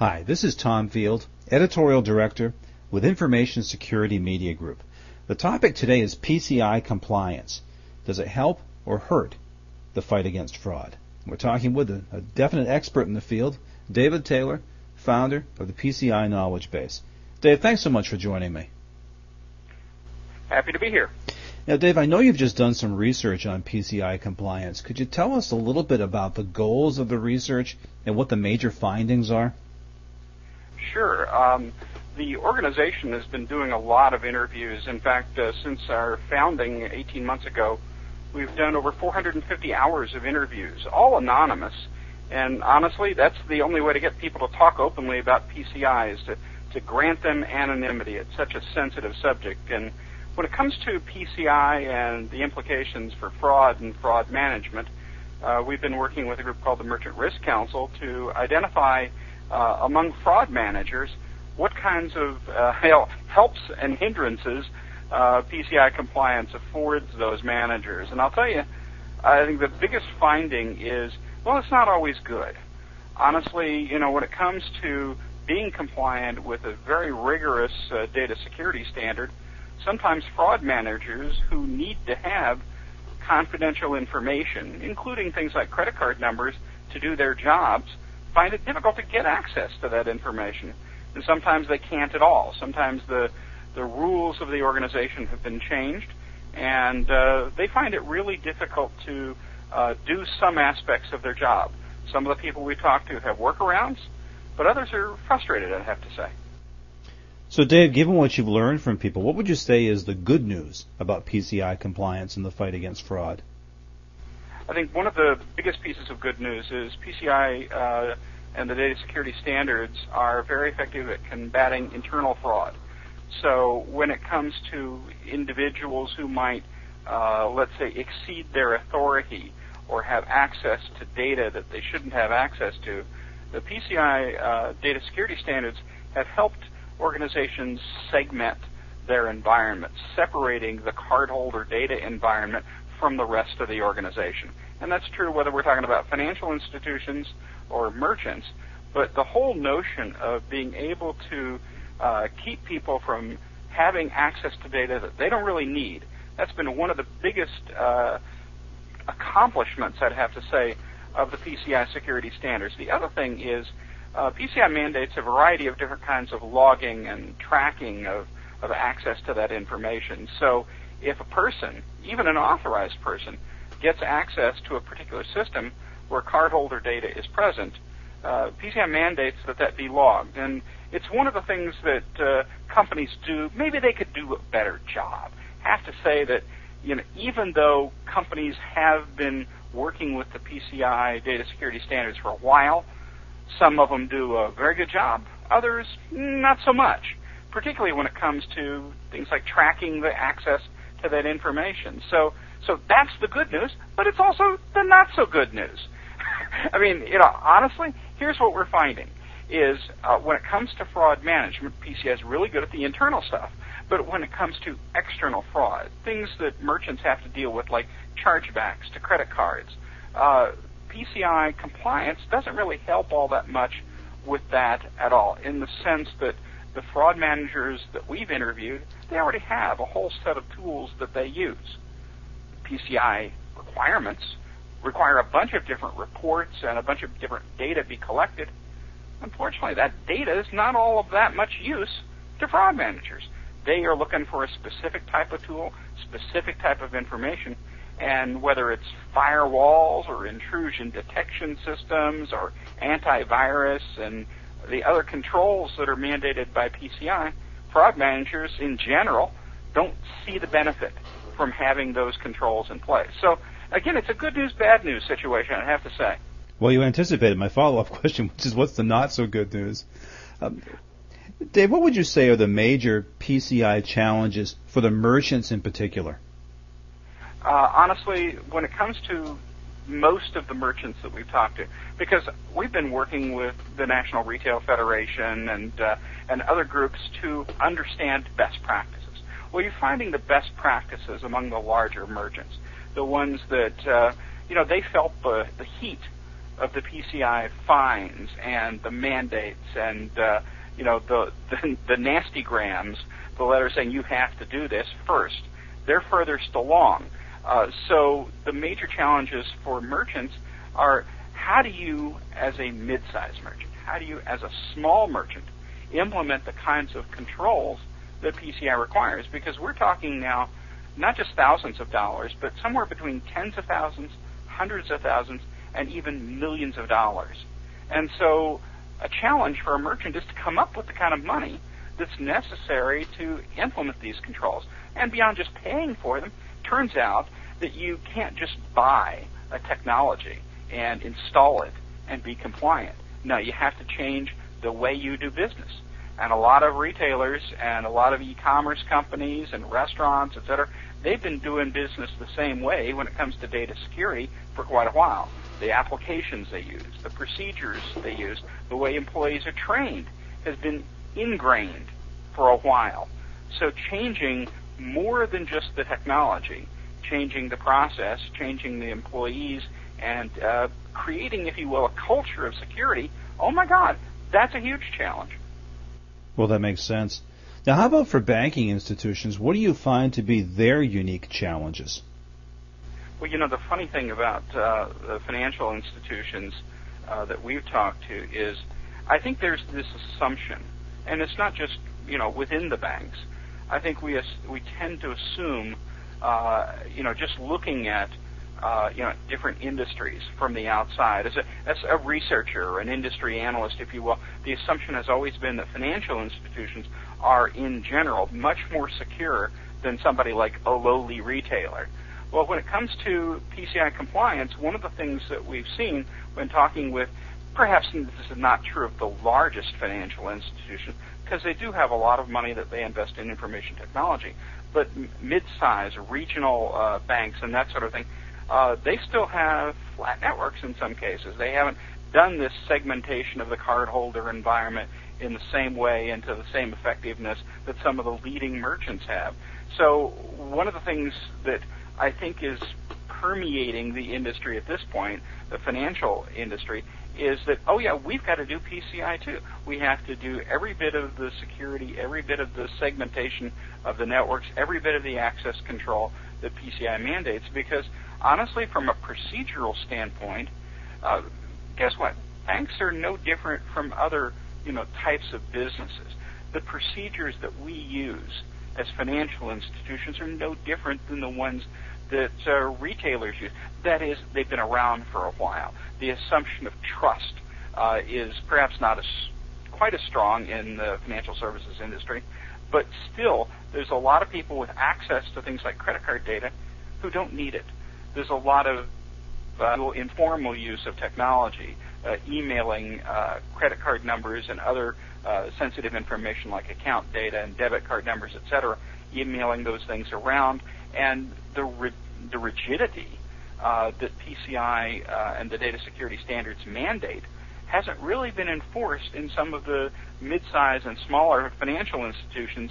Hi, this is Tom Field, Editorial Director with Information Security Media Group. The topic today is PCI compliance. Does it help or hurt the fight against fraud? We're talking with a, a definite expert in the field, David Taylor, founder of the PCI Knowledge Base. Dave, thanks so much for joining me. Happy to be here. Now, Dave, I know you've just done some research on PCI compliance. Could you tell us a little bit about the goals of the research and what the major findings are? Sure. Um, the organization has been doing a lot of interviews. In fact, uh, since our founding 18 months ago, we've done over 450 hours of interviews, all anonymous. And honestly, that's the only way to get people to talk openly about PCI is to, to grant them anonymity. It's such a sensitive subject. And when it comes to PCI and the implications for fraud and fraud management, uh, we've been working with a group called the Merchant Risk Council to identify uh, among fraud managers what kinds of uh, helps and hindrances uh, PCI compliance affords those managers. And I'll tell you, I think the biggest finding is, well, it's not always good. Honestly, you know, when it comes to being compliant with a very rigorous uh, data security standard, sometimes fraud managers who need to have confidential information, including things like credit card numbers, to do their jobs, find it difficult to get access to that information. And sometimes they can't at all. Sometimes the, the rules of the organization have been changed, and uh, they find it really difficult to uh, do some aspects of their job. Some of the people we talk to have workarounds, but others are frustrated, I have to say. So, Dave, given what you've learned from people, what would you say is the good news about PCI compliance and the fight against fraud? I think one of the biggest pieces of good news is PCI uh, and the data security standards are very effective at combating internal fraud. So when it comes to individuals who might, uh, let's say, exceed their authority or have access to data that they shouldn't have access to, the PCI uh, data security standards have helped organizations segment their environment, separating the cardholder data environment from the rest of the organization. And that's true whether we're talking about financial institutions or merchants. But the whole notion of being able to uh, keep people from having access to data that they don't really need, that's been one of the biggest uh, accomplishments, I'd have to say, of the PCI security standards. The other thing is uh, PCI mandates a variety of different kinds of logging and tracking of, of access to that information. So if a person, even an authorized person, gets access to a particular system where cardholder data is present, uh, PCI mandates that that be logged. And it's one of the things that uh, companies do. Maybe they could do a better job. Have to say that you know, even though companies have been working with the PCI data security standards for a while, some of them do a very good job, others not so much, particularly when it comes to things like tracking the access to that information. So, so that's the good news, but it's also the not so good news. I mean, you know, honestly, here's what we're finding is uh, when it comes to fraud management, PCI is really good at the internal stuff. But when it comes to external fraud, things that merchants have to deal with, like chargebacks to credit cards, uh, PCI compliance doesn't really help all that much with that at all, in the sense that the fraud managers that we've interviewed, they already have a whole set of tools that they use. PCI requirements require a bunch of different reports and a bunch of different data be collected. Unfortunately, that data is not all of that much use to fraud managers. They are looking for a specific type of tool, specific type of information, and whether it's firewalls or intrusion detection systems or antivirus and the other controls that are mandated by PCI, fraud managers in general don't see the benefit from having those controls in place. So again, it's a good news, bad news situation, I have to say. Well, you anticipated my follow-up question, which is what's the not so good news? Um, Dave, what would you say are the major PCI challenges for the merchants in particular? Uh, honestly, when it comes to most of the merchants that we've talked to, because we've been working with the National Retail Federation and uh, and other groups to understand best practices. Well, you're finding the best practices among the larger merchants, the ones that uh, you know they felt the the heat of the PCI fines and the mandates and uh, you know the, the the nasty grams, the letter saying you have to do this first. They're furthest along. Uh, so the major challenges for merchants are how do you, as a mid-sized merchant, how do you, as a small merchant, implement the kinds of controls that PCI requires? Because we're talking now not just thousands of dollars, but somewhere between tens of thousands, hundreds of thousands, and even millions of dollars. And so a challenge for a merchant is to come up with the kind of money that's necessary to implement these controls. And beyond just paying for them, turns out that you can't just buy a technology and install it and be compliant. No, you have to change the way you do business. And a lot of retailers and a lot of e-commerce companies and restaurants, et cetera, they've been doing business the same way when it comes to data security for quite a while. The applications they use, the procedures they use, the way employees are trained has been ingrained for a while. So changing more than just the technology, changing the process, changing the employees, and uh, creating, if you will, a culture of security, oh my God, that's a huge challenge. Well, that makes sense. Now, how about for banking institutions? What do you find to be their unique challenges? Well, you know, the funny thing about uh, the financial institutions uh, that we've talked to is I think there's this assumption, and it's not just, you know, within the banks. I think we, we tend to assume, uh, you know, just looking at uh, you know, different industries from the outside. As a, as a researcher, an industry analyst, if you will, the assumption has always been that financial institutions are, in general, much more secure than somebody like a lowly retailer. Well, when it comes to PCI compliance, one of the things that we've seen when talking with, perhaps this is not true of the largest financial institutions, because they do have a lot of money that they invest in information technology, but mid-size regional uh, banks and that sort of thing, uh, they still have flat networks in some cases. They haven't done this segmentation of the cardholder environment in the same way and to the same effectiveness that some of the leading merchants have. So one of the things that I think is permeating the industry at this point, the financial industry, is that, oh yeah, we've got to do PCI too. We have to do every bit of the security, every bit of the segmentation of the networks, every bit of the access control that PCI mandates because honestly, from a procedural standpoint, uh, guess what? Banks are no different from other, you know, types of businesses. The procedures that we use as financial institutions are no different than the ones that uh, retailers use. That is, they've been around for a while. The assumption of trust uh, is perhaps not as quite as strong in the financial services industry, but still, there's a lot of people with access to things like credit card data who don't need it there's a lot of uh, informal use of technology, uh, emailing uh, credit card numbers and other uh, sensitive information like account data and debit card numbers, etc., emailing those things around, and the the rigidity uh, that PCI uh, and the data security standards mandate hasn't really been enforced in some of the mid-size and smaller financial institutions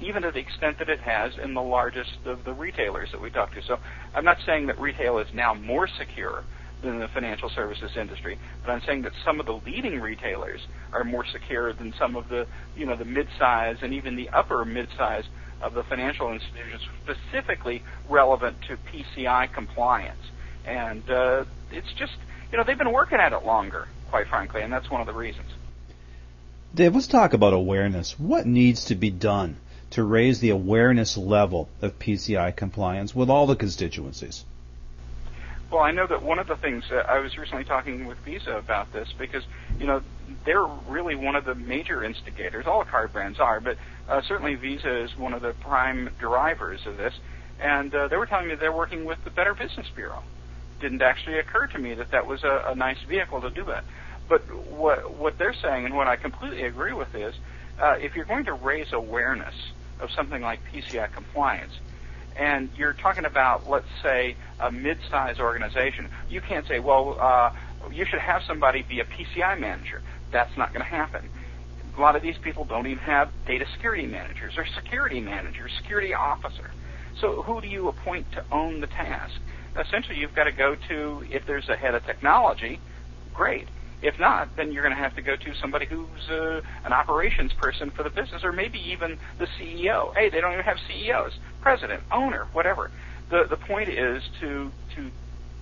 even to the extent that it has in the largest of the retailers that we talk to. So I'm not saying that retail is now more secure than the financial services industry, but I'm saying that some of the leading retailers are more secure than some of the, you know, the mid-size and even the upper mid-size of the financial institutions, specifically relevant to PCI compliance. And uh, it's just, you know, they've been working at it longer, quite frankly, and that's one of the reasons. Dave, let's talk about awareness. What needs to be done to raise the awareness level of PCI compliance with all the constituencies? Well, I know that one of the things uh, I was recently talking with Visa about this because you know they're really one of the major instigators. All card brands are, but uh, certainly Visa is one of the prime drivers of this. And uh, they were telling me they're working with the Better Business Bureau. Didn't actually occur to me that that was a, a nice vehicle to do that. But what what they're saying, and what I completely agree with, is uh, if you're going to raise awareness of something like PCI compliance, and you're talking about, let's say, a mid-sized organization, you can't say, well, uh, you should have somebody be a PCI manager. That's not going to happen. A lot of these people don't even have data security managers or security managers, security officer. So who do you appoint to own the task? Essentially, you've got to go to, if there's a head of technology, great. If not, then you're going to have to go to somebody who's uh, an operations person for the business, or maybe even the CEO. Hey, they don't even have CEOs, president, owner, whatever. The the point is to to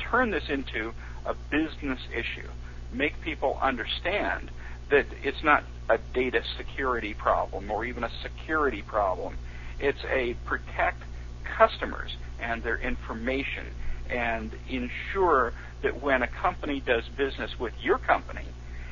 turn this into a business issue, make people understand that it's not a data security problem or even a security problem. It's a protect customers and their information and ensure that when a company does business with your company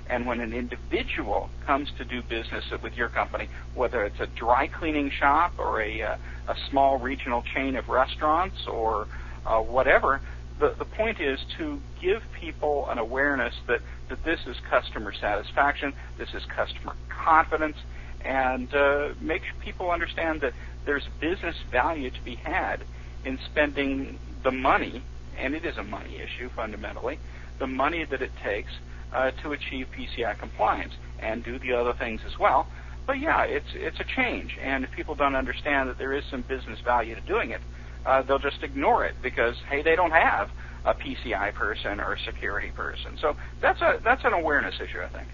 and when an individual comes to do business with your company, whether it's a dry cleaning shop or a, uh, a small regional chain of restaurants or uh, whatever, the, the point is to give people an awareness that, that this is customer satisfaction, this is customer confidence, and uh, make people understand that there's business value to be had in spending the money, and it is a money issue fundamentally, the money that it takes uh, to achieve PCI compliance and do the other things as well. But yeah, it's it's a change, and if people don't understand that there is some business value to doing it, uh, they'll just ignore it because hey, they don't have a PCI person or a security person. So that's a that's an awareness issue, I think.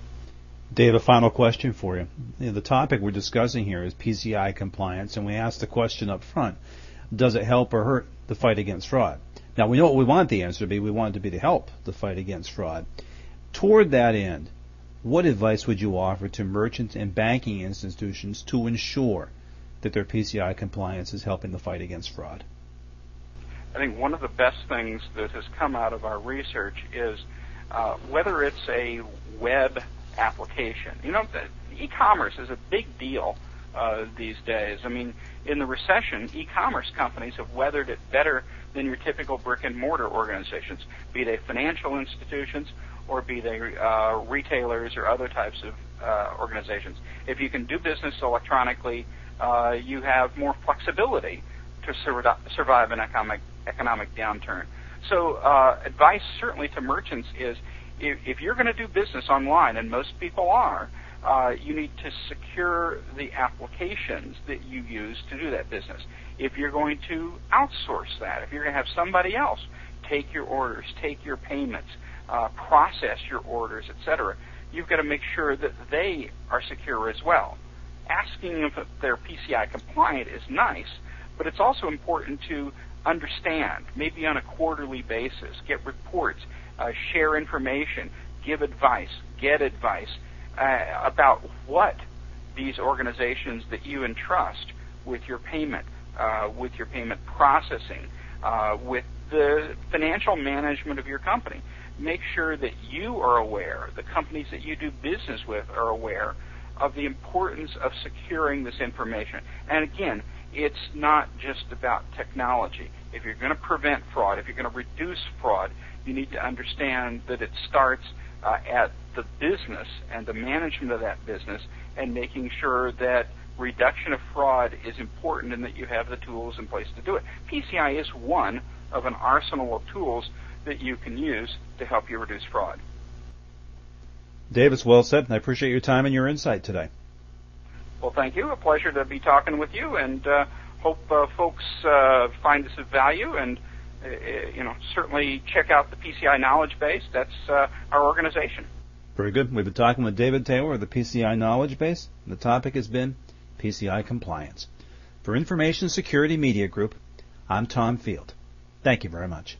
Dave, a final question for you. you know, the topic we're discussing here is PCI compliance, and we asked the question up front: Does it help or hurt the fight against fraud? Now we know what we want the answer to be. We want it to be to help the fight against fraud. Toward that end, what advice would you offer to merchants and banking institutions to ensure that their PCI compliance is helping the fight against fraud? I think one of the best things that has come out of our research is uh, whether it's a web application. You know, e-commerce is a big deal uh, these days. I mean, in the recession, e-commerce companies have weathered it better than your typical brick and mortar organizations, be they financial institutions or be they uh, retailers or other types of uh, organizations. If you can do business electronically, uh, you have more flexibility to sur- survive an economic economic downturn. So, uh, advice certainly to merchants is if, if you're going to do business online, and most people are, uh, you need to secure the applications that you use to do that business. If you're going to outsource that, if you're going to have somebody else take your orders, take your payments, uh, process your orders, etc., you've got to make sure that they are secure as well. Asking if they're PCI compliant is nice, but it's also important to understand, maybe on a quarterly basis, get reports, uh, share information, give advice, get advice uh, about what these organizations that you entrust with your payment, uh, with your payment processing, uh, with the financial management of your company. Make sure that you are aware, the companies that you do business with are aware of the importance of securing this information. And again, it's not just about technology. If you're going to prevent fraud, if you're going to reduce fraud, you need to understand that it starts uh, at the business and the management of that business and making sure that reduction of fraud is important and that you have the tools in place to do it. PCI is one of an arsenal of tools that you can use to help you reduce fraud. Davis, well said. I appreciate your time and your insight today. Well, thank you. A pleasure to be talking with you, and uh, hope uh, folks uh, find this of value. And you know, certainly check out the PCI Knowledge Base. That's uh, our organization. Very good. We've been talking with David Taylor of the PCI Knowledge Base. The topic has been PCI compliance. For Information Security Media Group, I'm Tom Field. Thank you very much.